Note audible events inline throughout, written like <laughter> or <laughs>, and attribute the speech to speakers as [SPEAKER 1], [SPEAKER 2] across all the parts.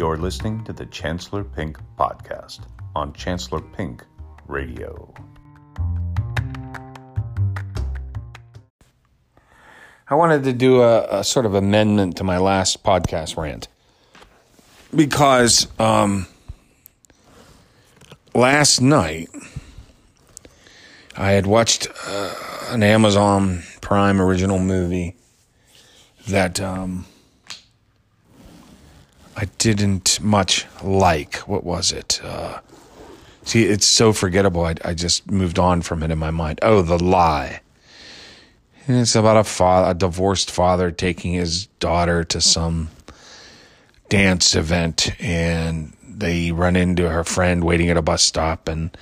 [SPEAKER 1] You're listening to the Chancellor Pink Podcast on Chancellor Pink Radio.
[SPEAKER 2] I wanted to do a, a sort of amendment to my last podcast rant because um, last night I had watched uh, an Amazon Prime original movie that um, I didn't much like. What was it? Uh, see, it's so forgettable. I, I just moved on from it in my mind. Oh, The Lie. And it's about a father, a divorced father taking his daughter to some dance event, and they run into her friend waiting at a bus stop, and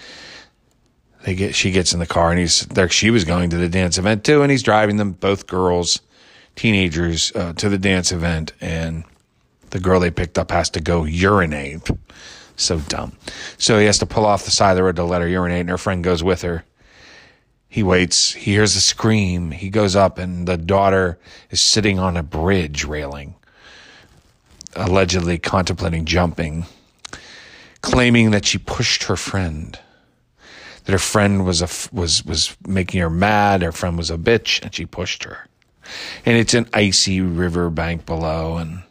[SPEAKER 2] they get she gets in the car, and he's there. She was going to the dance event too, and he's driving them, both girls, teenagers, uh, to the dance event, and the girl they picked up has to go urinate. So dumb. So he has to pull off the side of the road to let her urinate, and her friend goes with her. He waits. He hears a scream. He goes up, and the daughter is sitting on a bridge railing, allegedly contemplating jumping, claiming that she pushed her friend, that her friend was a was was making her mad. Her friend was a bitch, and she pushed her. And it's an icy river bank below, and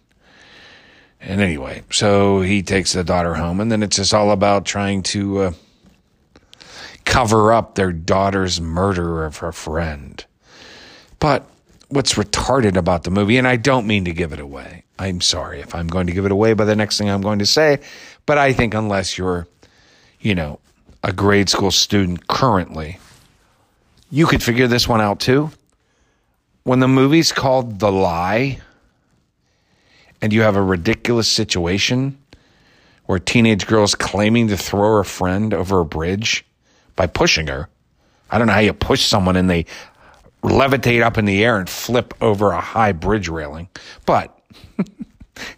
[SPEAKER 2] and anyway, so he takes the daughter home, and then it's just all about trying to. Uh, cover up their daughter's murder of her friend. But what's retarded about the movie, and I don't mean to give it away. I'm sorry if I'm going to give it away by the next thing I'm going to say, but I think unless you're, you know, a grade school student currently, you could figure this one out too. When the movie's called The Lie, and you have a ridiculous situation where teenage girl's claiming to throw her friend over a bridge by pushing her. I don't know how you push someone and they levitate up in the air and flip over a high bridge railing. But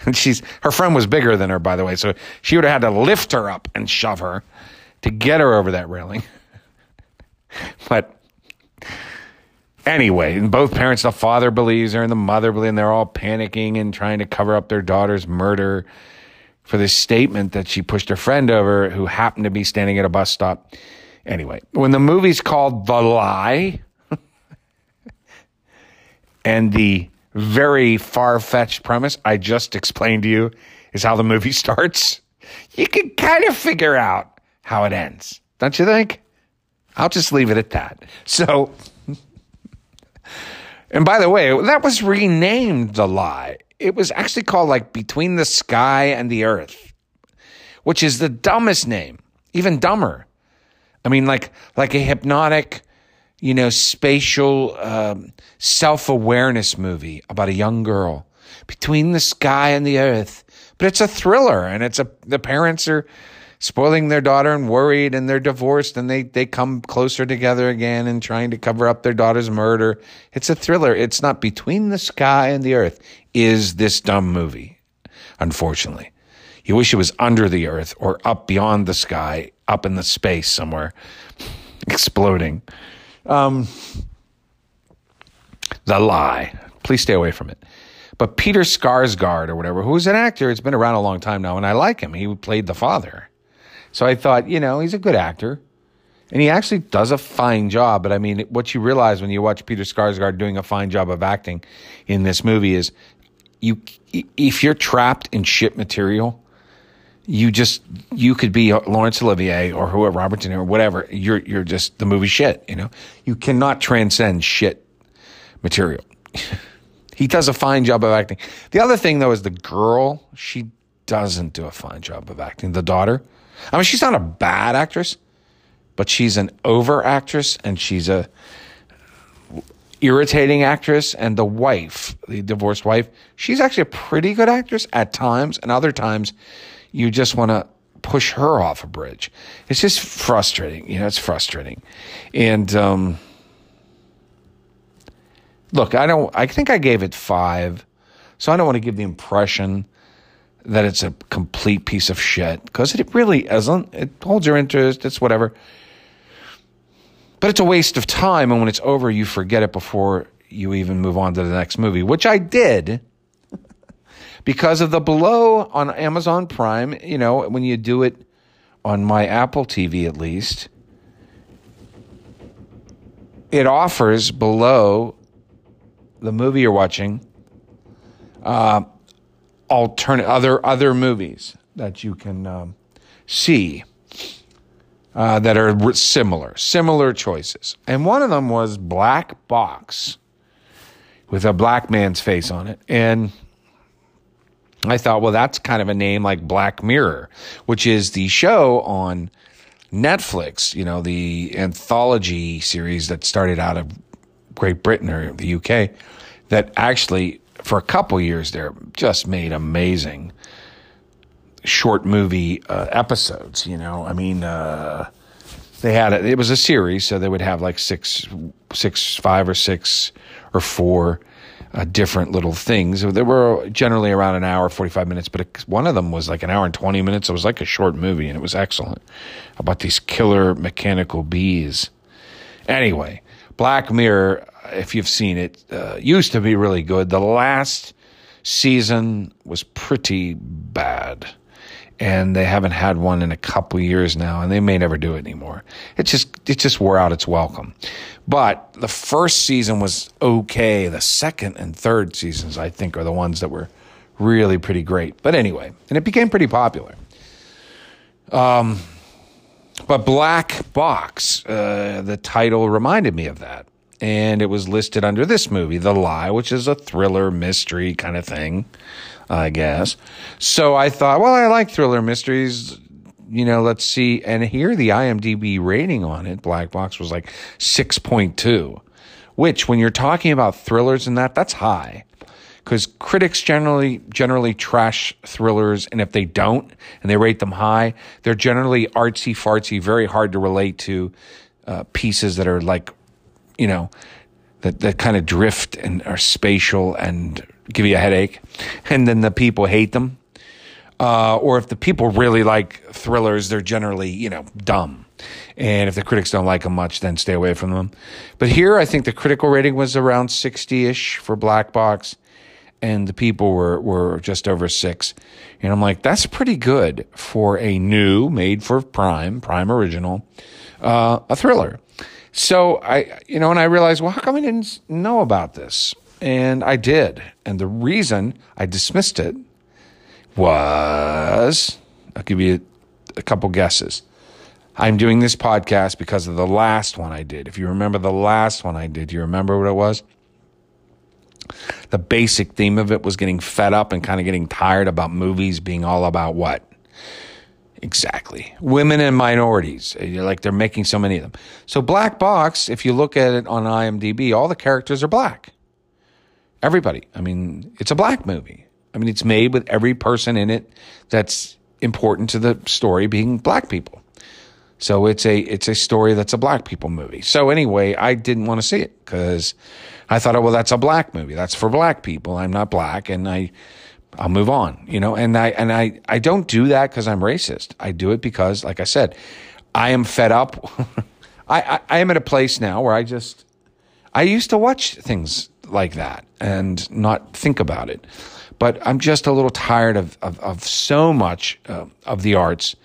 [SPEAKER 2] and <laughs> she's her friend was bigger than her, by the way, so she would have had to lift her up and shove her to get her over that railing. <laughs> but anyway, and both parents, the father believes her and the mother believes, and they're all panicking and trying to cover up their daughter's murder for this statement that she pushed her friend over who happened to be standing at a bus stop. Anyway, when the movie's called The Lie, <laughs> and the very far fetched premise I just explained to you is how the movie <laughs> starts, you can kind of figure out how it ends, don't you think? I'll just leave it at that. So, and by the way, that was renamed The Lie. It was actually called like Between the Sky and the Earth, which is the dumbest name, even dumber. I mean, like like a hypnotic, you know, spatial um, self awareness movie about a young girl between the sky and the earth. But it's a thriller, and it's a the parents are spoiling their daughter and worried, and they're divorced, and they they come closer together again and trying to cover up their daughter's murder. It's a thriller. It's not between the sky and the earth. Is this dumb movie? Unfortunately. You wish it was under the earth or up beyond the sky, up in the space somewhere, <laughs> exploding. Um, the lie. Please stay away from it. But Peter Sarsgaard or whatever, who's an actor, it's been around a long time now, and I like him. He played the father. So I thought, you know, he's a good actor. And he actually does a fine job. But I mean, what you realize when you watch Peter Sarsgaard doing a fine job of acting in this movie is you, if you're trapped in shit material, you just you could be Laurence Olivier or whoever Robert De Niro, whatever. You're you're just the movie shit. You know, you cannot transcend shit material. <laughs> he does a fine job of acting. The other thing though is the girl. She doesn't do a fine job of acting. The daughter. I mean, she's not a bad actress, but she's an over actress and she's a irritating actress. And the wife, the divorced wife, she's actually a pretty good actress at times, and other times you just want to push her off a bridge. It's just frustrating. You know, it's frustrating. And um, look, I don't. I think I gave it five, so I don't want to give the impression that it's a complete piece of shit because it really isn't. It holds your interest. It's whatever. But it's a waste of time, and when it's over, you forget it before you even move on to the next movie, which I did. <laughs> because of the below on Amazon Prime, you know, when you do it on my Apple TV at least, it offers below the movie you're watching uh, alternate other other movies that you can um, see uh, that are similar, similar choices. And one of them was Black Box with a black man's face on it. And I thought, well, that's kind of a name like Black Mirror, which is the show on Netflix, you know, the anthology series that started out of Great Britain or the UK that actually for a couple years there just made amazing short movie uh, episodes. You know, I mean, uh, they had it. It was a series, so they would have like six, six, five or six or four uh, different little things. They were generally around an hour, forty five minutes, but one of them was like an hour and twenty minutes. It was like a short movie, and it was excellent about these killer mechanical bees. Anyway, Black Mirror, if you've seen it, uh, used to be really good. The last season was pretty bad and they haven't had one in a couple years now, and they may never do it anymore. It just it just wore out its welcome. But the first season was okay. The second and third seasons, I think, are the ones that were really pretty great. But anyway, and it became pretty popular. Um, but Black Box, uh, the title reminded me of that. And it was listed under this movie, The Lie, which is a thriller mystery kind of thing. I guess. So I thought, well, I like thriller mysteries. You know, let's see. And here the IMDb rating on it, Black Box, was like 6.2, which when you're talking about thrillers and that, that's high. Because critics generally generally trash thrillers, and if they don't and they rate them high, they're generally artsy fartsy, very hard to relate to uh, pieces that are like, you know, that, that kind of drift and are spatial and give you a headache, and then the people hate them. Uh, or if the people really like thrillers, they're generally, you know, dumb. And if the critics don't like them much, then stay away from them. But here, I think the critical rating was around 60 ish for Black Box, and the people were, were just over six. And I'm like, that's pretty good for a new, made for Prime, Prime original, uh, a thriller. So I, you know, and I realized, well, how come I didn't know about this? And I did. And the reason I dismissed it was I'll give you a, a couple guesses. I'm doing this podcast because of the last one I did. If you remember the last one I did, you remember what it was? The basic theme of it was getting fed up and kind of getting tired about movies being all about what? Exactly. Women and minorities. Uh, like they're making so many of them. So, Black Box, if you look at it on IMDb, all the characters are black. Everybody. I mean, it's a black movie. I mean, it's made with every person in it that's important to the story being black people. So it's a it's a story that's a black people movie. So anyway, I didn't want to see it because I thought, oh well, that's a black movie. That's for black people. I'm not black, and I I'll move on. You know, and I and I I don't do that because I'm racist. I do it because, like I said, I am fed up. <laughs> I, I I am at a place now where I just I used to watch things like that and not think about it. But I'm just a little tired of, of, of so much uh, of the arts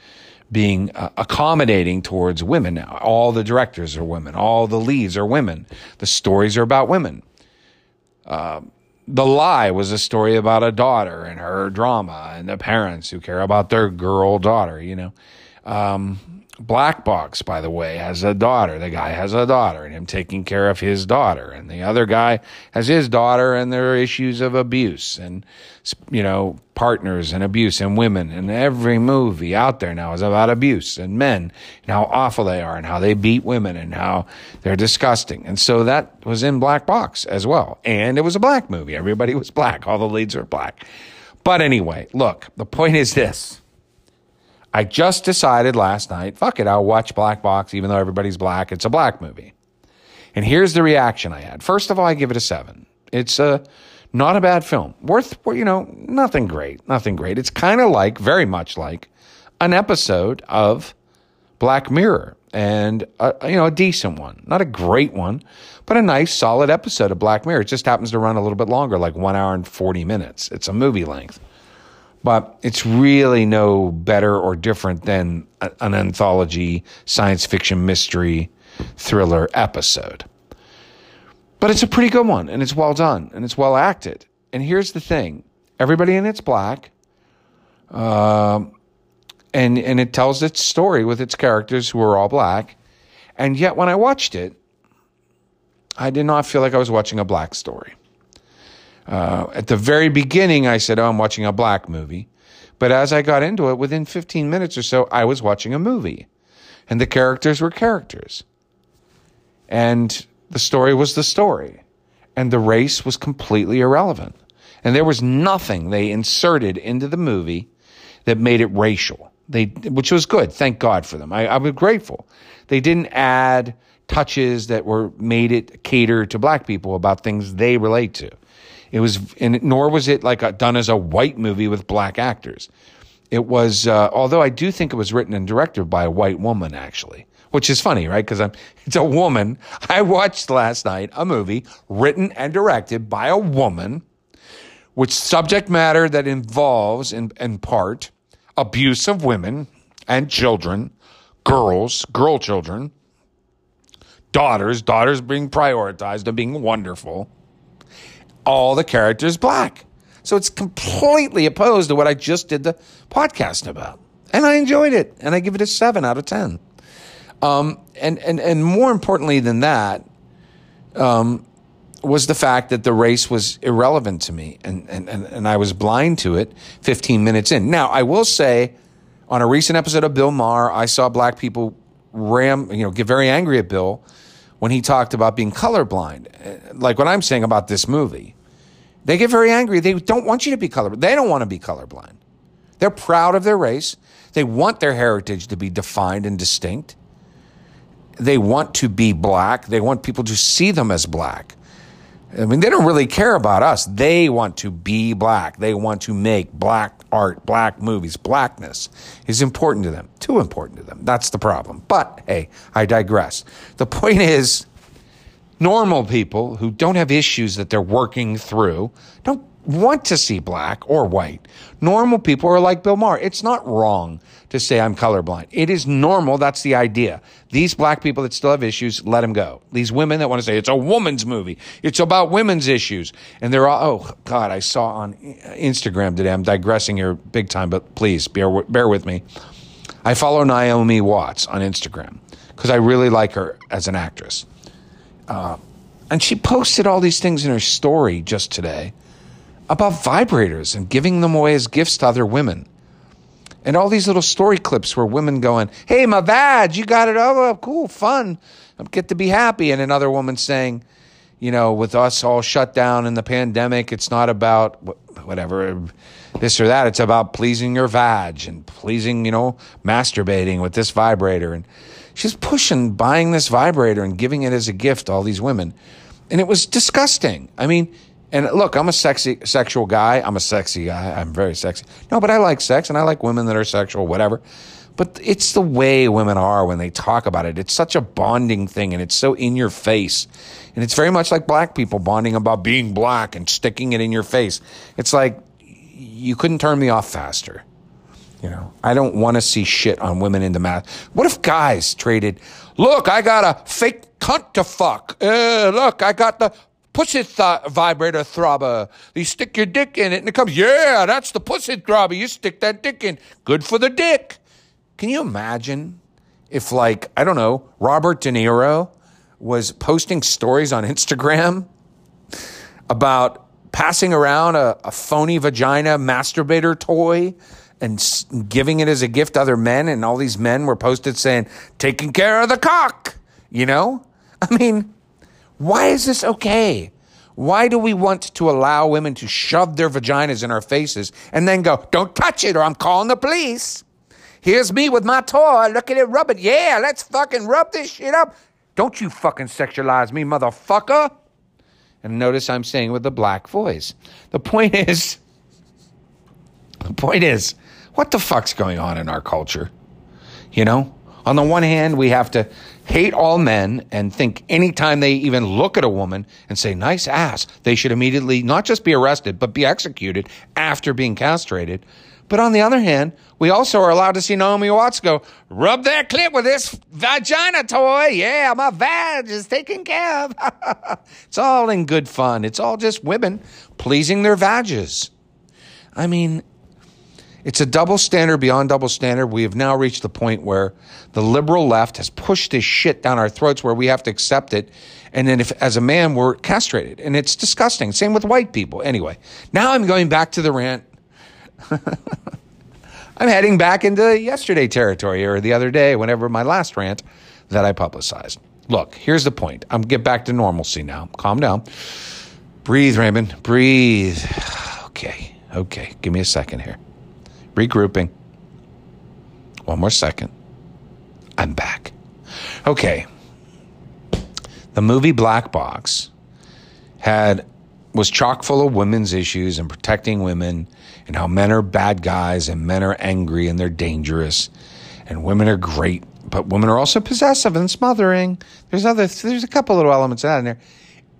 [SPEAKER 2] being uh, accommodating towards women now. All the directors are women, all the leads are women, the stories are about women. Uh, the Lie was a story about a daughter and her drama and the parents who care about their girl daughter, you know. Um, Black Box, by the way, has a daughter. The guy has a daughter and him taking care of his daughter. And the other guy has his daughter and there are issues of abuse and, you know, partners and abuse and women. And every movie out there now is about abuse and men and how awful they are and how they beat women and how they're disgusting. And so that was in Black Box as well. And it was a black movie. Everybody was black. All the leads were black. But anyway, look, the point is this I just decided last night, fuck it, I'll watch Black Box, even though everybody's black. It's a black movie. And here's the reaction I had. First of all, I give it a seven. It's a not a bad film. Worth, you know, nothing great, nothing great. It's kind of like, very much like, an episode of Black Mirror, and a, you know a decent one, not a great one, but a nice solid episode of Black Mirror. It just happens to run a little bit longer, like one hour and forty minutes. It's a movie length, but it's really no better or different than a, an anthology science fiction mystery thriller episode. But it's a pretty good one, and it's well done, and it's well acted. And here's the thing: everybody in it's black. Um, and and it tells its story with its characters who are all black. And yet, when I watched it, I did not feel like I was watching a black story. Uh, at the very beginning, I said, "Oh, I'm watching a black movie," but as I got into it, within 15 minutes or so, I was watching a movie, and the characters were characters, and the story was the story, and the race was completely irrelevant, and there was nothing they inserted into the movie that made it racial. They, which was good. Thank God for them. I, I was grateful. They didn't add touches that were made it cater to black people about things they relate to. It was, and nor was it like a, done as a white movie with black actors. It was, uh, although I do think it was written and directed by a white woman, actually, which is funny, right? Because I'm, it's a woman. <laughs> I watched last night a movie written and directed by a woman, which subject matter that involves, in, in part, abuse of women and children, girls, girl children, daughters, daughters being prioritized and being wonderful. All the characters black. So it's completely opposed to what I just did the podcast about. And I enjoyed it. And I give it a seven out of 10. Um, and, and, and more importantly than that, um, was the fact that the race was irrelevant to me and, and, and, and I was blind to it 15 minutes in. Now, I will say on a recent episode of Bill Maher, I saw black people ram, you know, get very angry at Bill when he talked about being colorblind, uh, like what I'm saying about this movie. They get very angry. They don't want you to be colorblind. They don't want to be colorblind. They're proud of their race. They want their heritage to be defined and distinct. They want to be black. They want people to see them as black. I mean, they don't really care about us. They want to be black. They want to make black art, black movies. Blackness is important to them. Too important to them. That's the problem. But hey, I digress. The point is, normal people who don't have issues that they're working through don't want to see black or white. Normal people are like Bill Maher. It's not wrong to say I'm colorblind. It is normal. That's the idea. These black people that still have issues, let them go. These women that want to say it's a woman's movie. It's about women's issues. And they're all, oh God, I saw on uh, Instagram today. I'm digressing here big time, but please bear, bear with me. I follow Naomi Watts on Instagram because I really like her as an actress. Uh, and she posted all these things in her story just today about vibrators and giving them away as gifts to other women. And all these little story clips where women going, Hey, my vag, you got it. Oh, cool, fun. I get to be happy. And another woman saying, you know, with us all shut down in the pandemic, it's not about whatever, this or that. It's about pleasing your vag and pleasing, you know, masturbating with this vibrator. And she's pushing buying this vibrator and giving it as a gift to all these women. And it was disgusting. I mean, and look, I'm a sexy, sexual guy. I'm a sexy guy. I'm very sexy. No, but I like sex and I like women that are sexual, whatever. But it's the way women are when they talk about it. It's such a bonding thing and it's so in your face. And it's very much like black people bonding about being black and sticking it in your face. It's like you couldn't turn me off faster. You know, I don't want to see shit on women in the math. What if guys traded, look, I got a fake cunt to fuck. Uh, look, I got the pussy th- vibrator throbber. You stick your dick in it and it comes, yeah, that's the pussy throbber. You stick that dick in. Good for the dick. Can you imagine if, like, I don't know, Robert De Niro was posting stories on Instagram about passing around a, a phony vagina masturbator toy and s- giving it as a gift to other men, and all these men were posted saying, taking care of the cock, you know? I mean, why is this okay? Why do we want to allow women to shove their vaginas in our faces and then go, don't touch it or I'm calling the police? Here's me with my toy. Look at it, rub it. Yeah, let's fucking rub this shit up. Don't you fucking sexualize me, motherfucker. And notice I'm saying with a black voice. The point is, <laughs> the point is, what the fuck's going on in our culture? You know, On the one hand, we have to hate all men and think anytime they even look at a woman and say, nice ass, they should immediately not just be arrested, but be executed after being castrated. But on the other hand, we also are allowed to see Naomi Watts go, rub that clit with this vagina toy. Yeah, my vag is taken care of. <laughs> it's all in good fun. It's all just women pleasing their vages. I mean, it's a double standard beyond double standard. We have now reached the point where the liberal left has pushed this shit down our throats where we have to accept it. And then if as a man we're castrated and it's disgusting. Same with white people. Anyway, now I'm going back to the rant. <laughs> I'm heading back into yesterday territory or the other day, whenever my last rant that I publicized. Look, here's the point. I'm get back to normalcy now. Calm down. Breathe, Raymond. Breathe. <sighs> Okay. Okay. Give me a second here. Regrouping. One more second. I'm back. Okay. The movie Black Box had was chock full of women's issues and protecting women and how men are bad guys and men are angry and they're dangerous and women are great, but women are also possessive and smothering. There's other there's a couple little elements in there.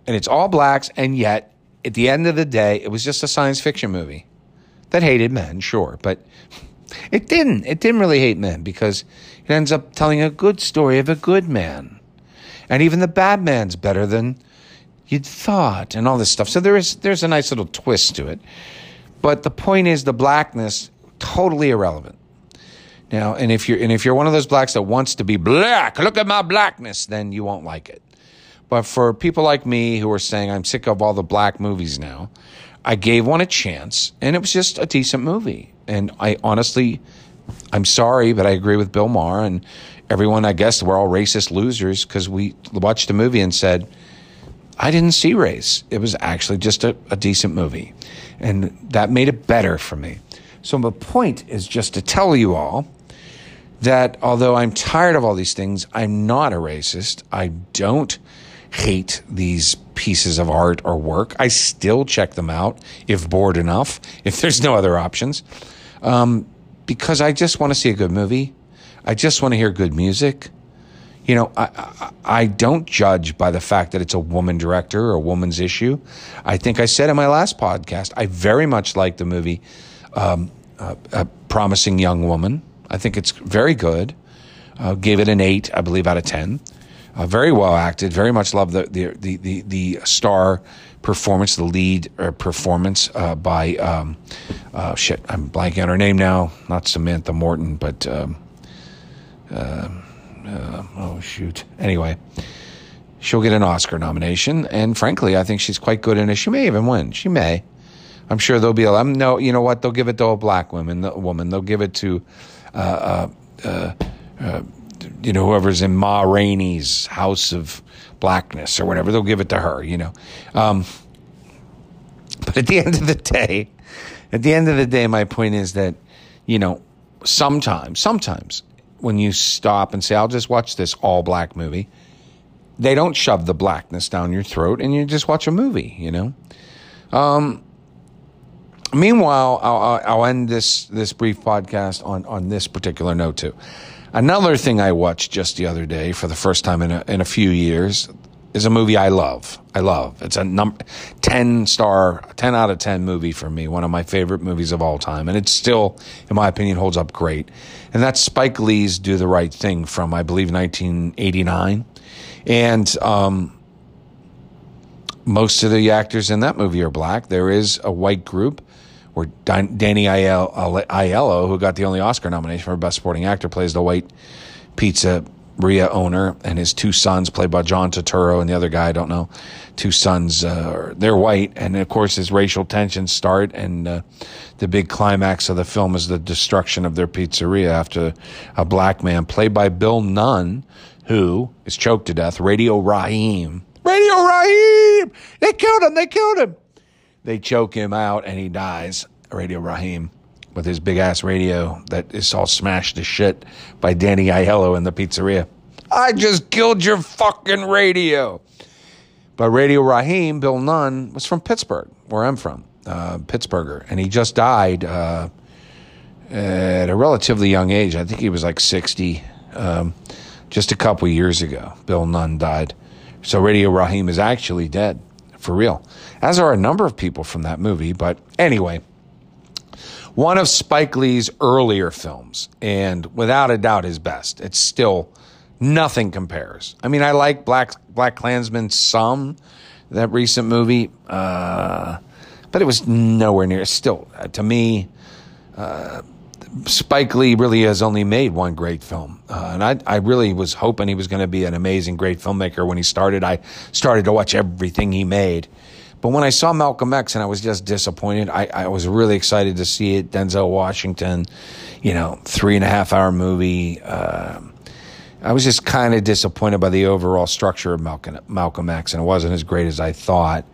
[SPEAKER 2] And it's all blacks and yet at the end of the day it was just a science fiction movie that hated men, sure, but <laughs> it didn't. It didn't really hate men because it ends up telling a good story of a good man. And even the bad man's better than you'd thought and all this stuff. So there is there's a nice little twist to it. But the point is the blackness totally irrelevant. Now, and if you're and if you're one of those blacks that wants to be black, look at my blackness, then you won't like it. But for people like me who are saying I'm sick of all the black movies now, I gave one a chance, and it was just a decent movie. And I honestly, I'm sorry, but I agree with Bill Maher and everyone. I guess we're all racist losers because we watched the movie and said, I didn't see race. It was actually just a, a decent movie. And that made it better for me. So, my point is just to tell you all that although I'm tired of all these things, I'm not a racist. I don't hate these pieces of art or work. I still check them out if bored enough, <laughs> if there's no other options, um, because I just want to see a good movie. I just want to hear good music. You know, I, I, I don't judge by the fact that it's a woman director or a woman's issue. I think I said in my last podcast, I very much like the movie um, uh, A Promising Young Woman. I think it's very good. Uh, gave it an eight, I believe, out of 10. Uh, very well acted. Very much love the the the the, the star performance, the lead uh, performance uh, by um, uh, shit. I'm blanking on her name now. Not Samantha Morton, but um, uh, oh shoot. Anyway, she'll get an Oscar nomination, and frankly, I think she's quite good in it. She may even win. She may. I'm sure there'll be a. I'm no. You know what? They'll give it to a black woman. The woman. They'll give it to uh, uh, you know, whoever's in Ma Rainey's House of Blackness or whatever, they'll give it to her, you know. Um, but at the end of the day, at the end of the day, my point is that, you know, sometimes, sometimes when you stop and say, I'll just watch this all black movie, they don't shove the blackness down your throat and you just watch a movie, you know? Um, meanwhile, I'll, I'll end this, this brief podcast on, on this particular note too. Another thing I watched just the other day for the first time in a, in a few years is a movie I love. I love. It's a number 10 star, 10 out of 10 movie for me, one of my favorite movies of all time. And it still, in my opinion, holds up great. And that's Spike Lee's Do the Right Thing from, I believe, 1989. And, um, most of the actors in that movie are black. There is a white group where Danny Aiello, who got the only Oscar nomination for Best Supporting Actor, plays the white pizzeria owner, and his two sons, played by John Turturro and the other guy, I don't know, two sons, uh, they're white, and of course, his racial tensions start, and uh, the big climax of the film is the destruction of their pizzeria after a black man, played by Bill Nunn, who is choked to death, Radio Raheem. Radio Raheem! They killed him! They killed him! They choke him out and he dies. Radio Raheem with his big ass radio that is all smashed to shit by Danny Aiello in the pizzeria. I just killed your fucking radio. But Radio Raheem, Bill Nunn, was from Pittsburgh, where I'm from, uh, Pittsburgher, and he just died uh, at a relatively young age. I think he was like 60. um, just a couple years ago. Bill Nunn died. So Radio Raheem is actually dead, for real. As are a number of people from that movie. But anyway, one of Spike Lee's earlier films, and without a doubt his best. It's still nothing compares. I mean, I like Black Black Klansman some, that recent movie, uh, but it was nowhere near. Still, uh, to me, uh, Spike Lee really has only made one great film, uh, and I, I really was hoping he was going to be an amazing, great filmmaker when he started. I started to watch everything he made. But when I saw Malcolm X and I was just disappointed, I, I was really excited to see it. Denzel Washington, you know, three and a half hour movie. Uh, I was just kind of disappointed by the overall structure of Malcolm, Malcolm X, and it wasn't as great as I thought.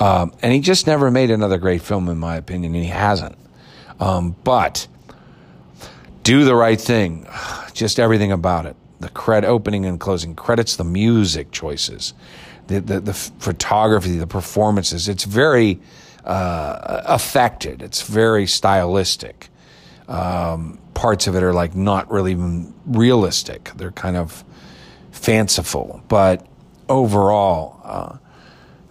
[SPEAKER 2] Um, and he just never made another great film, in my opinion, and he hasn't. Um, but do the right thing, just everything about it. The cred opening and closing credits, the music choices, the, the, the photography, the performances. It's very uh, affected. It's very stylistic. Um, parts of it are like not really even realistic. They're kind of fanciful, but overall, uh,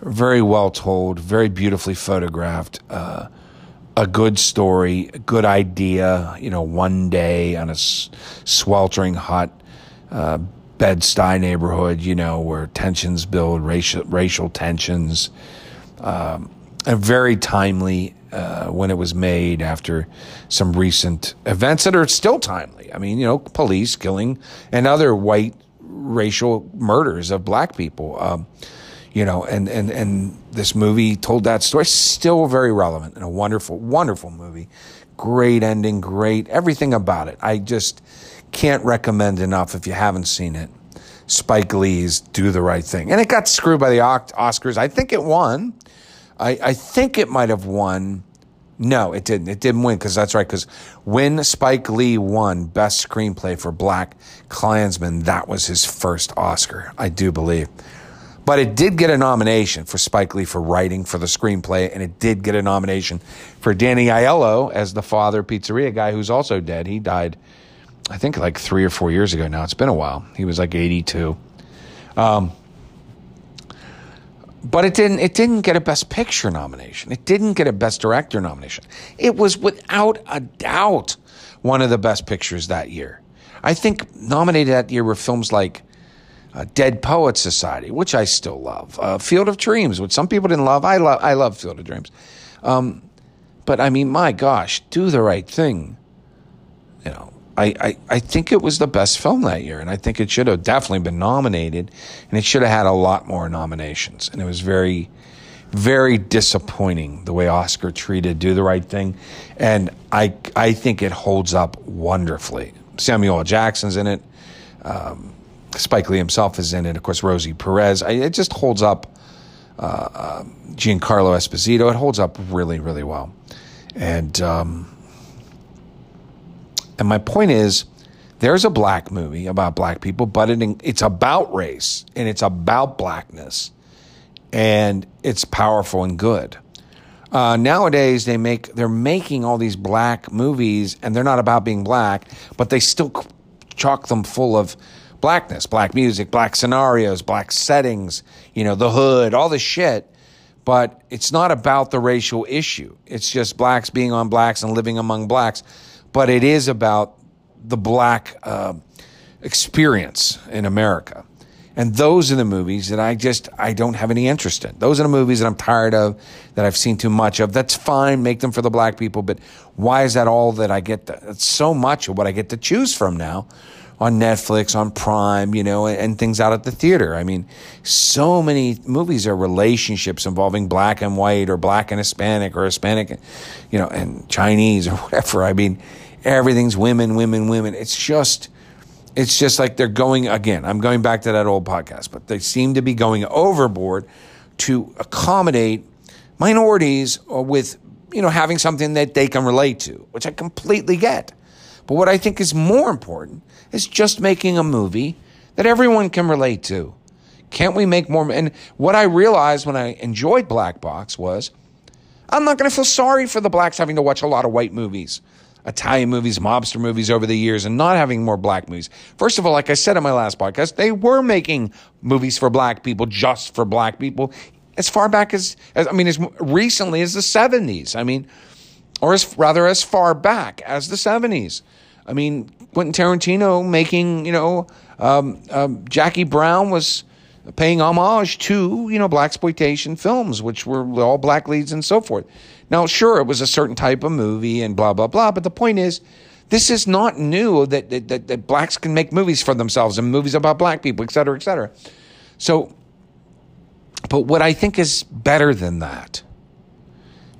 [SPEAKER 2] very well told, very beautifully photographed. Uh, a good story, a good idea. You know, one day on a s- sweltering hot uh, Bed Stuy neighborhood, you know, where tensions build, racial racial tensions, um, and very timely uh, when it was made after some recent events that are still timely. I mean, you know, police killing and other white racial murders of black people. Um, you know, and, and, and this movie told that story. Still very relevant and a wonderful, wonderful movie. Great ending, great everything about it. I just can't recommend enough if you haven't seen it. Spike Lee's Do the Right Thing. And it got screwed by the Oscars. I think it won. I, I think it might have won. No, it didn't. It didn't win because that's right. Because when Spike Lee won Best Screenplay for Black Klansman, that was his first Oscar, I do believe. But it did get a nomination for Spike Lee for writing for the screenplay, and it did get a nomination for Danny Aiello as the father pizzeria guy who's also dead. He died, I think, like three or four years ago now. It's been a while. He was like 82. Um, but it didn't it didn't get a best picture nomination it didn't get a best director nomination it was without a doubt one of the best pictures that year i think nominated that year were films like uh, dead poet society which i still love uh, field of dreams which some people didn't love i love i love field of dreams um, but i mean my gosh do the right thing you know I, I, I think it was the best film that year, and I think it should have definitely been nominated, and it should have had a lot more nominations. And it was very, very disappointing the way Oscar treated Do the Right Thing, and I I think it holds up wonderfully. Samuel L. Jackson's in it, um, Spike Lee himself is in it, of course Rosie Perez. I, it just holds up. Uh, uh, Giancarlo Esposito, it holds up really really well, and. Um, and my point is, there's a black movie about black people, but it, it's about race and it's about blackness, and it's powerful and good. Uh, nowadays, they make they're making all these black movies, and they're not about being black, but they still chock them full of blackness, black music, black scenarios, black settings, you know, the hood, all this shit. But it's not about the racial issue. It's just blacks being on blacks and living among blacks but it is about the black uh, experience in America. And those are the movies that I just I don't have any interest in. Those are the movies that I'm tired of, that I've seen too much of. That's fine, make them for the black people, but why is that all that I get? To, that's so much of what I get to choose from now on Netflix, on Prime, you know, and, things out at the theater. I mean, so many movies are relationships involving black and white or black and Hispanic or Hispanic, you know, and Chinese or <laughs> whatever. I mean, everything's women, women, women. It's just, it's just like they're going again. I'm going back to that old podcast, but they seem to be going overboard to accommodate minorities with, you know, having something that they can relate to, which I completely get. But what I think is more important is just making a movie that everyone can relate to. Can't we make more? And what I realized when I enjoyed Black Box was I'm not going to feel sorry for the blacks having to watch a lot of white movies. Italian movies, mobster movies over the years and not having more black movies. First of all, like I said in my last podcast, they were making movies for black people, just for black people, as far back as, as I mean, as recently as the 70s. I mean, or as rather as far back as the 70s. I mean, Quentin Tarantino making, you know, um, um, Jackie Brown was paying homage to, you know, black exploitation films, which were all black leads and so forth. Now, sure, it was a certain type of movie and blah, blah, blah. But the point is, this is not new that, that, that blacks can make movies for themselves and movies about black people, et cetera, et cetera. So, but what I think is better than that,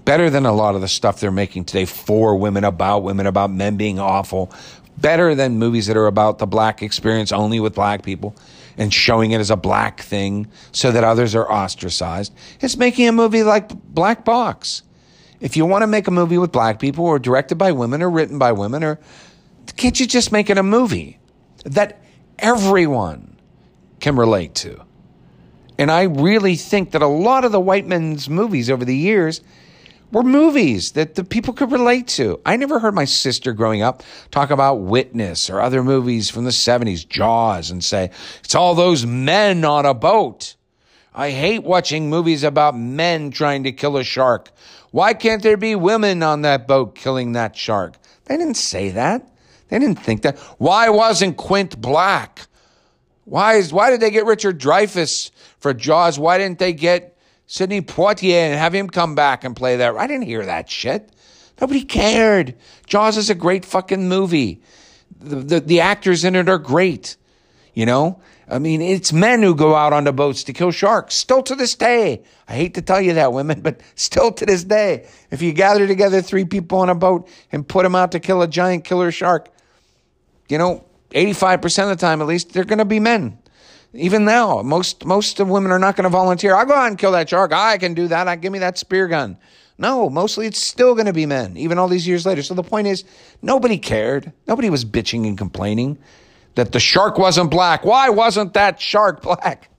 [SPEAKER 2] better than a lot of the stuff they're making today for women, about women, about men being awful, better than movies that are about the black experience only with black people and showing it as a black thing so that others are ostracized. It's making a movie like Black Box. If you want to make a movie with black people or directed by women or written by women or can't you just make it a movie that everyone can relate to? And I really think that a lot of the white men's movies over the years were movies that the people could relate to. I never heard my sister growing up talk about Witness or other movies from the 70s, Jaws, and say, it's all those men on a boat. I hate watching movies about men trying to kill a shark. Why can't there be women on that boat killing that shark? They didn't say that. They didn't think that. Why wasn't Quint black? Why is why did they get Richard Dreyfuss for Jaws? Why didn't they get Sidney Poitier and have him come back and play that. I didn't hear that shit. Nobody cared. Jaws is a great fucking movie. The, the, the actors in it are great. You know? I mean, it's men who go out on the boats to kill sharks. Still to this day. I hate to tell you that, women, <laughs> but still to this day. If you gather together three people on a boat and put them out to kill a giant killer shark, you know, 85% of the time at least, they're going to be men. Even now, most most of women are not going to volunteer. I'll go out and kill that shark. I can do that. I give me that spear gun. No, mostly it's still going to be men, even all these years later. So the point is, nobody cared. Nobody was bitching and complaining that the shark wasn't black. Why wasn't that shark black?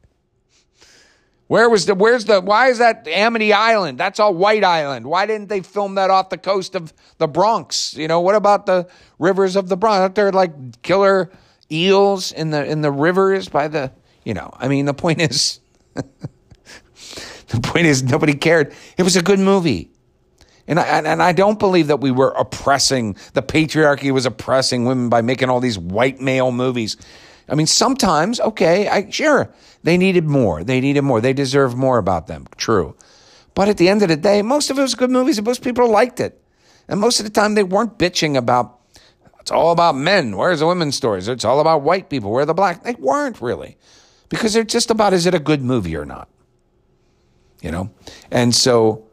[SPEAKER 2] Where was the, where's the, why is that Amity Island? That's a white island. Why didn't they film that off the coast of the Bronx? You know, what about the rivers of the Bronx? Aren't there like killer eels in the, in the rivers by the, you know, I mean, the point is, <laughs> the point is, nobody cared. It was a good movie. And I, and I don't believe that we were oppressing, the patriarchy was oppressing women by making all these white male movies. I mean, sometimes, okay, I, sure, they needed more. They needed more. They deserve more about them. True. But at the end of the day, most of it was good movies and most people liked it. And most of the time, they weren't bitching about, it's all about men. Where's the women's stories? It's all about white people. Where are the black? They weren't really because they're just about is it a good movie or not? You know? And so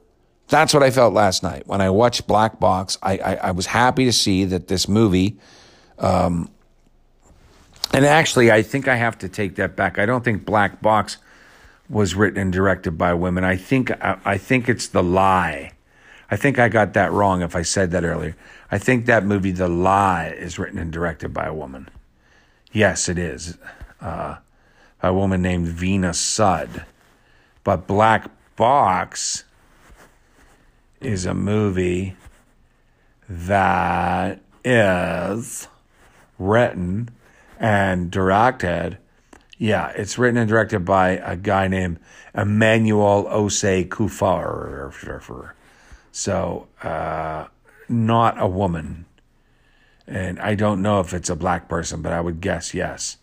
[SPEAKER 2] that's what I felt last night. When I watched Black Box, I, I, I was happy to see that this movie, um, and actually, I think I have to take that back. I don't think Black Box was written and directed by women. I think I, I think it's The Lie. I think I got that wrong if I said that earlier. I think that movie, The Lie, is written and directed by a woman. Yes, it is. Uh, a woman named Veena Sud. But Black Box is a movie that is written and directed. Yeah, it's written and directed by a guy named Emmanuel Osei Kuffour. So, uh, not a woman. And I don't know if it's a black person, but I would guess yes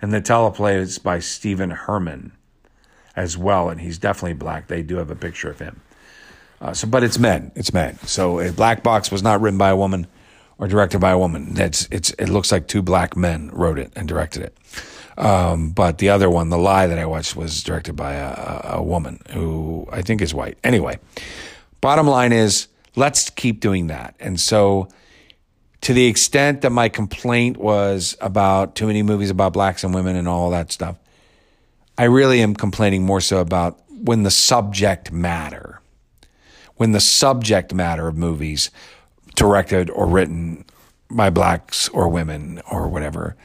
[SPEAKER 2] and the teleplay is by Stephen Herman as well, and he's definitely black. They do have a picture of him. Uh, so, but it's men. It's men. So, a Black Box was not written by a woman or directed by a woman. It's it's it looks like two black men wrote it and directed it. Um, but the other one, the lie that I watched, was directed by a, a woman who I think is white. Anyway, bottom line is let's keep doing that. And so to the extent that my complaint was about too many movies about blacks and women and all that stuff, I really am complaining more so about when the subject matter, when the subject matter of movies directed or written by blacks or women or whatever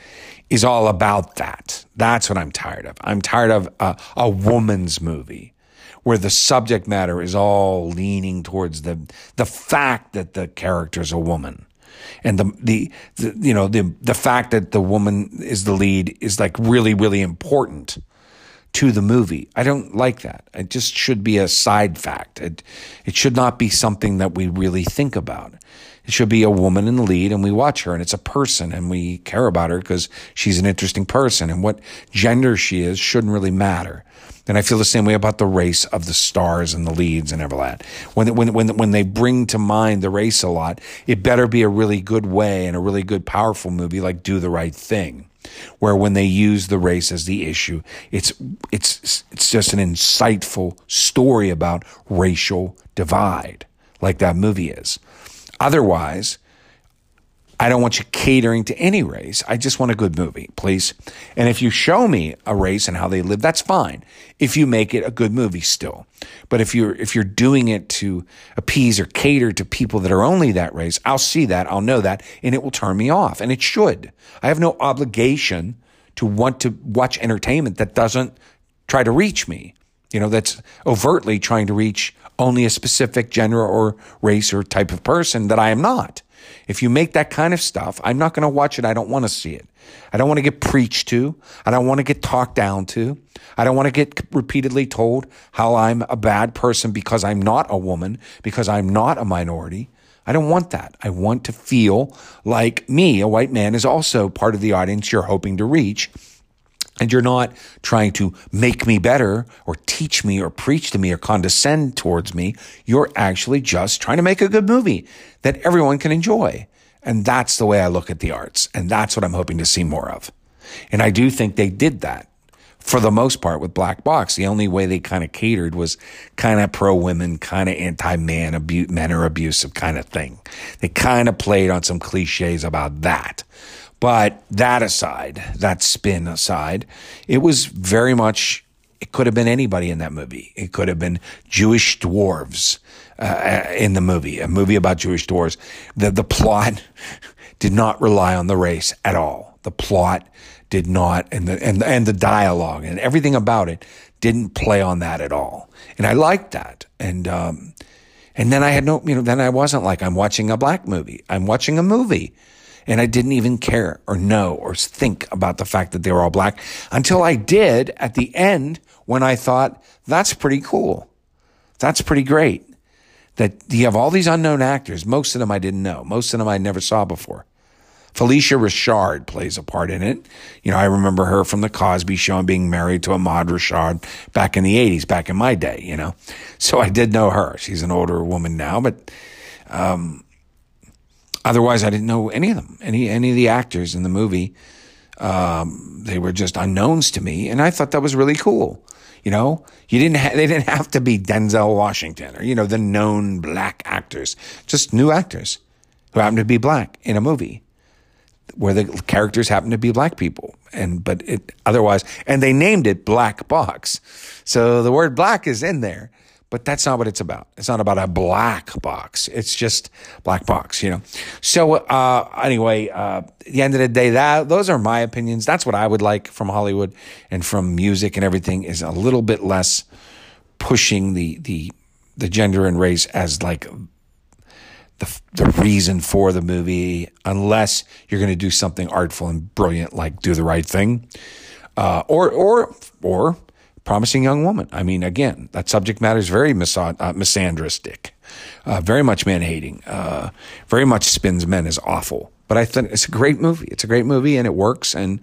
[SPEAKER 2] is all about that. That's what I'm tired of. I'm tired of a, a woman's movie where the subject matter is all leaning towards the the fact that the character's a woman and the, the the you know the the fact that the woman is the lead is like really really important to the movie. I don't like that. It just should be a side fact. It it should not be something that we really think about. It should be a woman in the lead and we watch her and it's a person and we care about her because she's an interesting person and what gender she is shouldn't really matter. And I feel the same way about the race of the stars and the leads and all that. When, when, when, when they bring to mind the race a lot, it better be a really good way and a really good, powerful movie like Do the Right Thing where when they use the race as the issue, it's it's it's just an insightful story about racial divide, like that movie is. Otherwise, I don't want you catering to any race. I just want a good movie, please. And if you show me a race and how they live, that's fine. If you make it a good movie still. But if you're if you're doing it to appease or cater to people that are only that race, I'll see that, I'll know that, and it will turn me off. And it should. I have no obligation to want to watch entertainment that doesn't try to reach me. You know, that's overtly trying to reach only a specific gender or race or type of person that I am not. If you make that kind of stuff, I'm not going to watch it. I don't want to see it. I don't want to get preached to. I don't want to get talked down to. I don't want to get repeatedly told how I'm a bad person because I'm not a woman, because I'm not a minority. I don't want that. I want to feel like me, a white man, is also part of the audience you're hoping to reach and you're not trying to make me better or teach me or preach to me or condescend towards me. You're actually just trying to make a good movie that everyone can enjoy. And that's the way I look at the arts. And that's what I'm hoping to see more of. And I do think they did that for the most part with Black Box. The only way they kind of catered was kind of pro women, kind of anti man, abu- men are abusive kind of thing. They kind of played on some cliches about that. But that aside, that spin aside, it was very much, it could have been anybody in that movie. It could have been Jewish dwarves uh, in the movie, a movie about Jewish dwarves. The, the plot <laughs> did not rely on the race at all. The plot did not, and the, and, and the dialogue and everything about it didn't play on that at all. And I liked that. And, um, and then I had no, you know, then I wasn't like, I'm watching a black movie. I'm watching a movie. And I didn't even care or know or think about the fact that they were all black until I did at the end when I thought, that's pretty cool. That's pretty great. That you have all these unknown actors. Most of them I didn't know. Most of them I never saw before. Phylicia Rashad plays a part in it. You know, I remember her from the Cosby Show and being married to Ahmad Rashad back in the 80s, back in my day, you know. So I did know her. She's an older woman now, but um, Otherwise, I didn't know any of them, any any of the actors in the movie. Um, they were just unknowns to me, and I thought that was really cool. You know, you didn't ha- they didn't have to be Denzel Washington or you know the known black actors, just new actors who happen to be black in a movie where the characters happen to be black people and but it otherwise and they named it black box so the word black is in there but that's not what it's about. It's not about a black box. It's just black box, you know. So uh, anyway, uh, at the end of the day, that those are my opinions. That's what I would like from Hollywood and from music and everything is a little bit less pushing the the the gender and race as like the the reason for the movie, unless you're going to do something artful and brilliant like do the right thing, uh, or or or promising young woman. I mean, again, that subject matter is very miso- uh, misandristic, uh, very much man hating, uh, very much spins men as awful. But I think it's a great movie. It's a great movie and it works. And,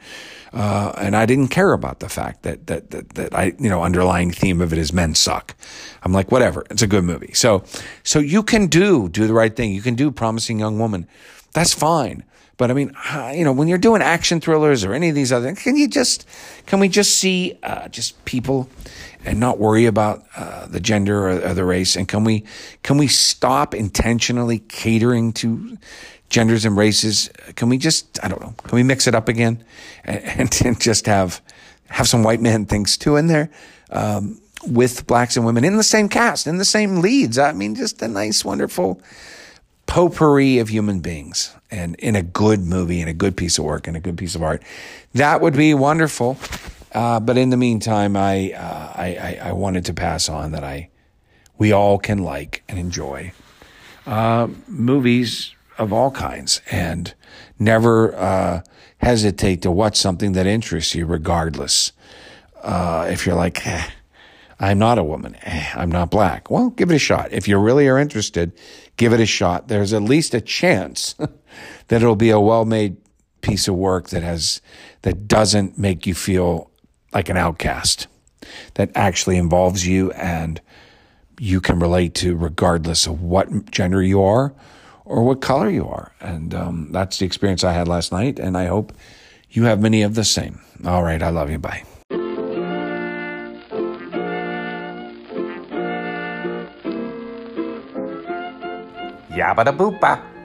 [SPEAKER 2] uh, and I didn't care about the fact that, that, that, that I, you know, underlying theme of it is men suck. I'm like, whatever. It's a good movie. So, so you can do, do the right thing. You can do promising young woman. That's fine. But I mean, you know, when you're doing action thrillers or any of these other, can you just, can we just see uh, just people and not worry about uh, the gender or, or, the race? And can we, can we stop intentionally catering to genders and races? Can we just, I don't know, can we mix it up again <laughs> and, and just have, have some white man things too in there? Um, with blacks and women in the same cast, in the same leads. I mean, just a nice, wonderful, potpourri of human beings and in a good movie and a good piece of work and a good piece of art. That would be wonderful. Uh, but in the meantime, I, uh, I, I, I, wanted to pass on that I, we all can like and enjoy. Uh, movies of all kinds and never uh, hesitate to watch something that interests you, regardless. Uh, if you're like, eh, I'm not a woman, eh, I'm not black, well, give it a shot. If you really are interested, give it a shot. There's at least a chance <laughs> that it'll be a well made piece of work that has that doesn't make you feel like an outcast that actually involves you and you can relate to regardless of what gender you are or what color you are. And um, that's the experience I had last night. And I hope you have many of the same. All right. I love you. Bye.
[SPEAKER 1] Yabba da boopa.